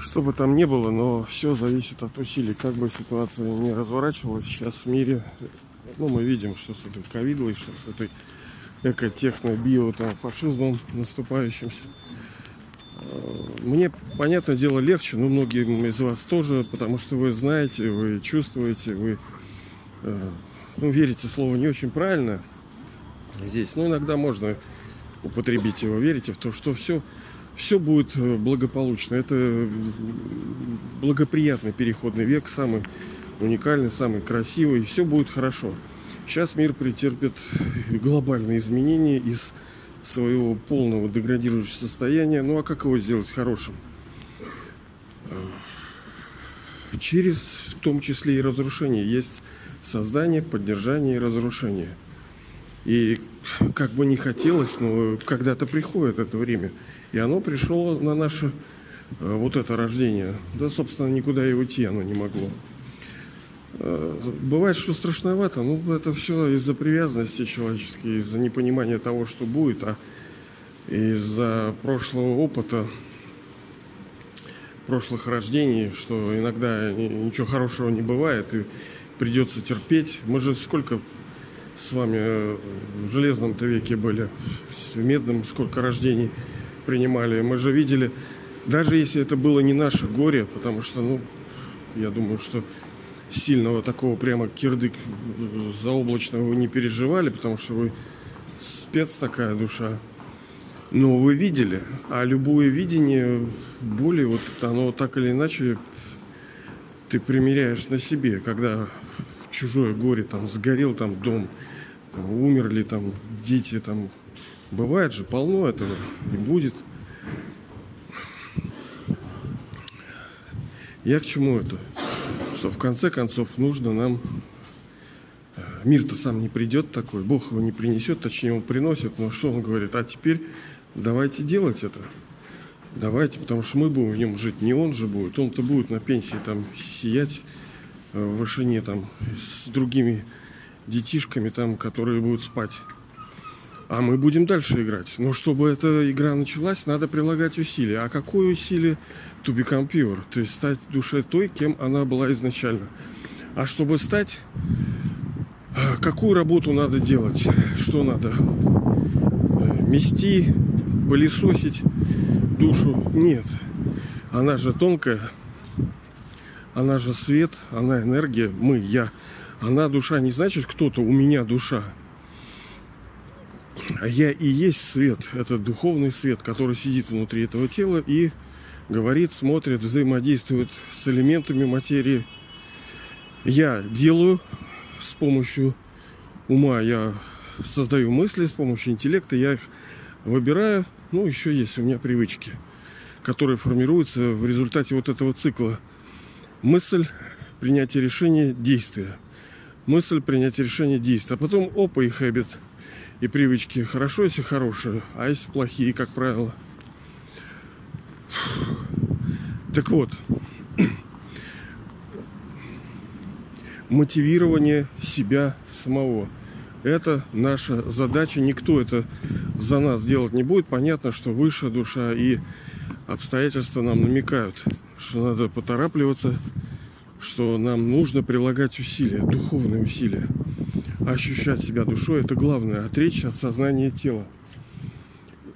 Что бы там ни было, но все зависит от усилий. Как бы ситуация не разворачивалась сейчас в мире, ну, мы видим, что с этой ковидой, что с этой эко-техно-био там, фашизмом наступающимся. Мне, понятное дело, легче, но многим из вас тоже, потому что вы знаете, вы чувствуете, вы э, ну, верите слово не очень правильно здесь, но иногда можно употребить его, верите в то, что все, все будет э, благополучно. Это благоприятный переходный век, самый уникальный, самый красивый, все будет хорошо. Сейчас мир претерпит глобальные изменения из своего полного деградирующего состояния. Ну а как его сделать хорошим? Через, в том числе и разрушение, есть создание, поддержание и разрушение. И как бы не хотелось, но когда-то приходит это время. И оно пришло на наше э, вот это рождение. Да, собственно, никуда и уйти оно не могло. Э, бывает, что страшновато, ну, это все из-за привязанности человеческой, из-за непонимания того, что будет, а из-за прошлого опыта, прошлых рождений, что иногда ничего хорошего не бывает, и придется терпеть. Мы же сколько с вами э, в железном-то веке были, в медном сколько рождений принимали. Мы же видели, даже если это было не наше горе, потому что, ну, я думаю, что сильного такого прямо кирдык заоблачного вы не переживали, потому что вы спец такая душа. Но вы видели, а любое видение боли, вот оно так или иначе ты примеряешь на себе, когда чужое горе, там, сгорел там дом, там, умерли там дети, там, бывает же, полно этого и будет. Я к чему это? что в конце концов нужно нам э, мир-то сам не придет такой, Бог его не принесет, точнее он приносит, но что он говорит, а теперь давайте делать это. Давайте, потому что мы будем в нем жить, не он же будет. Он-то будет на пенсии там сиять э, в вышине там с другими детишками там, которые будут спать. А мы будем дальше играть. Но чтобы эта игра началась, надо прилагать усилия. А какое усилие? To become pure. То есть стать душе той, кем она была изначально. А чтобы стать, э, какую работу надо делать? Что надо? Э, мести, пылесосить душу? Нет. Она же тонкая. Она же свет, она энергия, мы, я. Она душа не значит кто-то, у меня душа. А я и есть свет, это духовный свет, который сидит внутри этого тела и говорит, смотрит, взаимодействует с элементами материи. Я делаю с помощью ума, я создаю мысли с помощью интеллекта, я их выбираю. Ну, еще есть у меня привычки, которые формируются в результате вот этого цикла. Мысль, принятие решения, действия. Мысль, принятие решения, действия. А потом опа и хэббит – и привычки хорошо, если хорошие, а если плохие, как правило. Так вот, мотивирование себя самого. Это наша задача. Никто это за нас делать не будет. Понятно, что высшая душа и обстоятельства нам намекают, что надо поторапливаться, что нам нужно прилагать усилия, духовные усилия ощущать себя душой, это главное, отречься от сознания тела.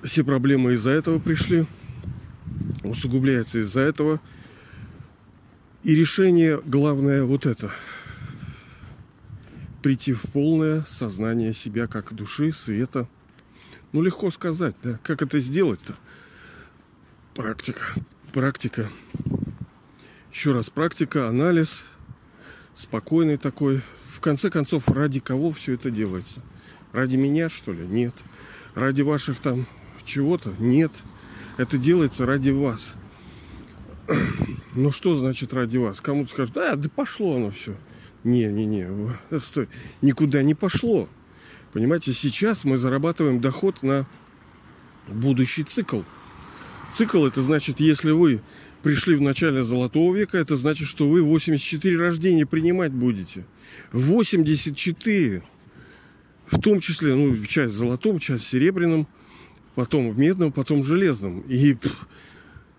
Все проблемы из-за этого пришли, усугубляется из-за этого. И решение главное вот это. Прийти в полное сознание себя как души, света. Ну, легко сказать, да? Как это сделать-то? Практика. Практика. Еще раз, практика, анализ, спокойный такой, конце концов, ради кого все это делается? Ради меня, что ли? Нет. Ради ваших там чего-то? Нет. Это делается ради вас. Ну что значит ради вас? Кому-то скажут, да, да пошло оно все. Не, не, не, стой. никуда не пошло. Понимаете, сейчас мы зарабатываем доход на будущий цикл. Цикл это значит, если вы пришли в начале Золотого века, это значит, что вы 84 рождения принимать будете. 84! В том числе, ну, часть в золотом, часть в серебряном, потом в медном, потом в железном. И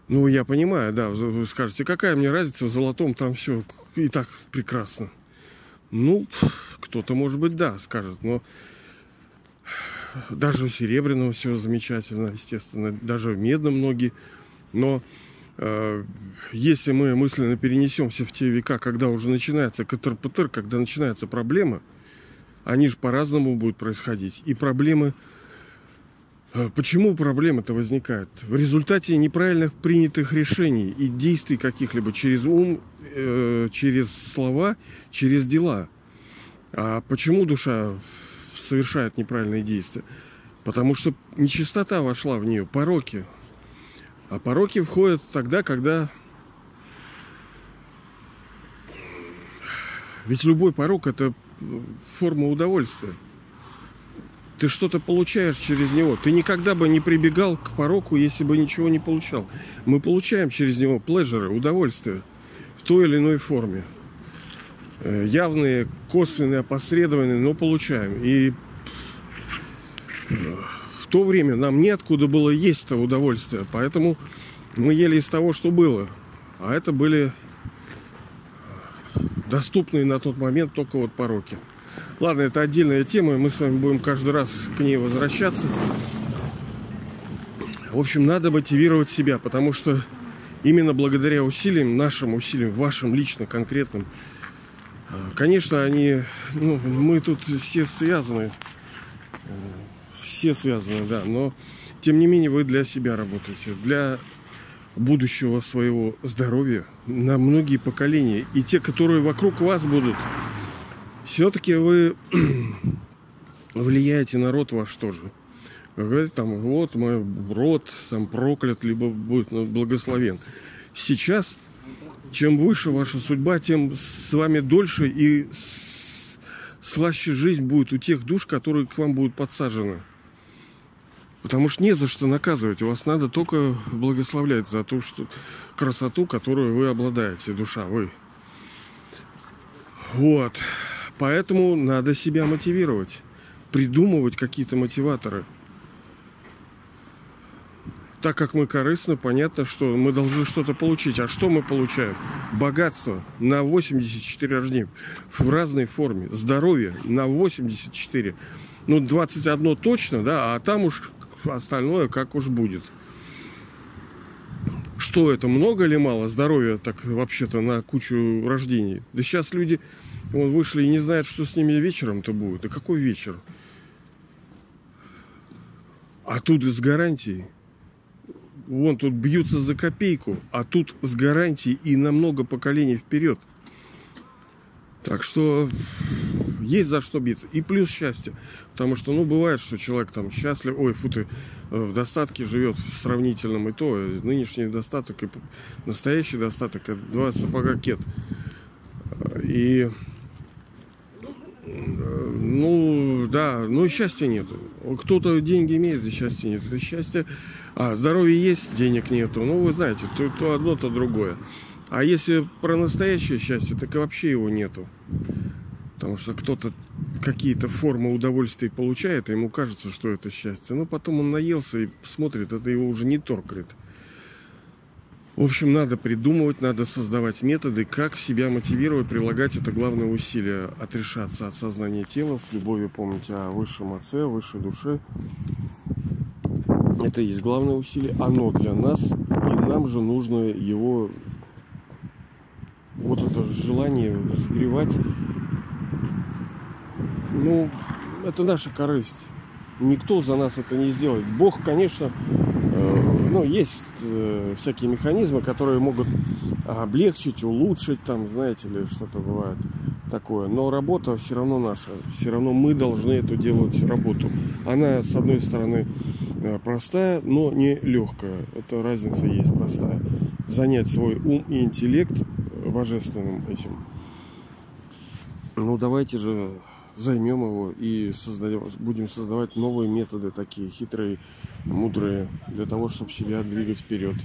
Ну, я понимаю, да, вы скажете, какая мне разница в золотом, там все и так прекрасно. Ну, кто-то, может быть, да, скажет, но даже у серебряного все замечательно, естественно, даже в медном многие. Но если мы мысленно перенесемся в те века, когда уже начинается катер когда начинается проблема, они же по-разному будут происходить. И проблемы а почему проблема-то возникает? В результате неправильных принятых решений и действий каких-либо через ум, э, через слова, через дела. А почему душа совершает неправильные действия? Потому что нечистота вошла в нее, пороки. А пороки входят тогда, когда... Ведь любой порок – это форма удовольствия ты что-то получаешь через него. Ты никогда бы не прибегал к пороку, если бы ничего не получал. Мы получаем через него плежеры, удовольствие в той или иной форме. Э, явные, косвенные, опосредованные, но получаем. И то время нам неоткуда было есть это удовольствие. Поэтому мы ели из того, что было. А это были э, доступные на тот момент только вот пороки. Ладно, это отдельная тема, мы с вами будем каждый раз к ней возвращаться. В общем, надо мотивировать себя, потому что именно благодаря усилиям, нашим усилиям, вашим лично конкретным, а, конечно, они, ну, мы тут все связаны, все связаны, да, но тем не менее вы для себя работаете, для будущего своего здоровья на многие поколения. И те, которые вокруг вас будут, все-таки вы влияете на род ваш тоже. Говорит, там, вот мой род там проклят, либо будет благословен. Сейчас, чем выше ваша судьба, тем с вами дольше и слаще жизнь будет у тех душ, которые к вам будут подсажены. Потому что не за что наказывать. Вас надо только благословлять за ту что, красоту, которую вы обладаете, душа, вы. Вот. Поэтому надо себя мотивировать, придумывать какие-то мотиваторы. Так как мы корыстны, понятно, что мы должны что-то получить. А что мы получаем? Богатство на 84 рождения в разной форме. Здоровье на 84. Ну, 21 точно, да, а там уж остальное как уж будет. Что это, много или мало здоровья так вообще-то на кучу рождений? Да сейчас люди Вон вышли и не знают, что с ними вечером-то будет. Да какой вечер? А тут с гарантией. Вон тут бьются за копейку, а тут с гарантией и на много поколений вперед. Так что есть за что биться. И плюс счастье. Потому что, ну, бывает, что человек там счастлив, ой, фу ты, э, в достатке живет в сравнительном и то. Нынешний достаток и настоящий достаток, это два сапога кет. И ну, да, ну счастья нету. Кто-то деньги имеет, и счастья нет. Счастье, а здоровье есть, денег нету. Ну, вы знаете, то, то одно, то другое. А если про настоящее счастье, так и вообще его нету. Потому что кто-то какие-то формы удовольствия получает, и ему кажется, что это счастье. Но потом он наелся и смотрит, это его уже не торкает. В общем, надо придумывать, надо создавать методы, как себя мотивировать, прилагать это главное усилие, отрешаться от сознания тела, с любовью помнить о высшем отце, высшей душе. Это есть главное усилие, оно для нас, и нам же нужно его, вот это желание сгревать, ну, это наша корысть. Никто за нас это не сделает. Бог, конечно, ну, есть э, всякие механизмы, которые могут облегчить, улучшить, там, знаете ли, что-то бывает такое. Но работа все равно наша. Все равно мы должны эту делать работу. Она, с одной стороны, э, простая, но не легкая. Это разница есть простая. Занять свой ум и интеллект божественным этим. Ну, давайте же займем его и создаем, будем создавать новые методы такие хитрые, мудрые, для того, чтобы себя двигать вперед.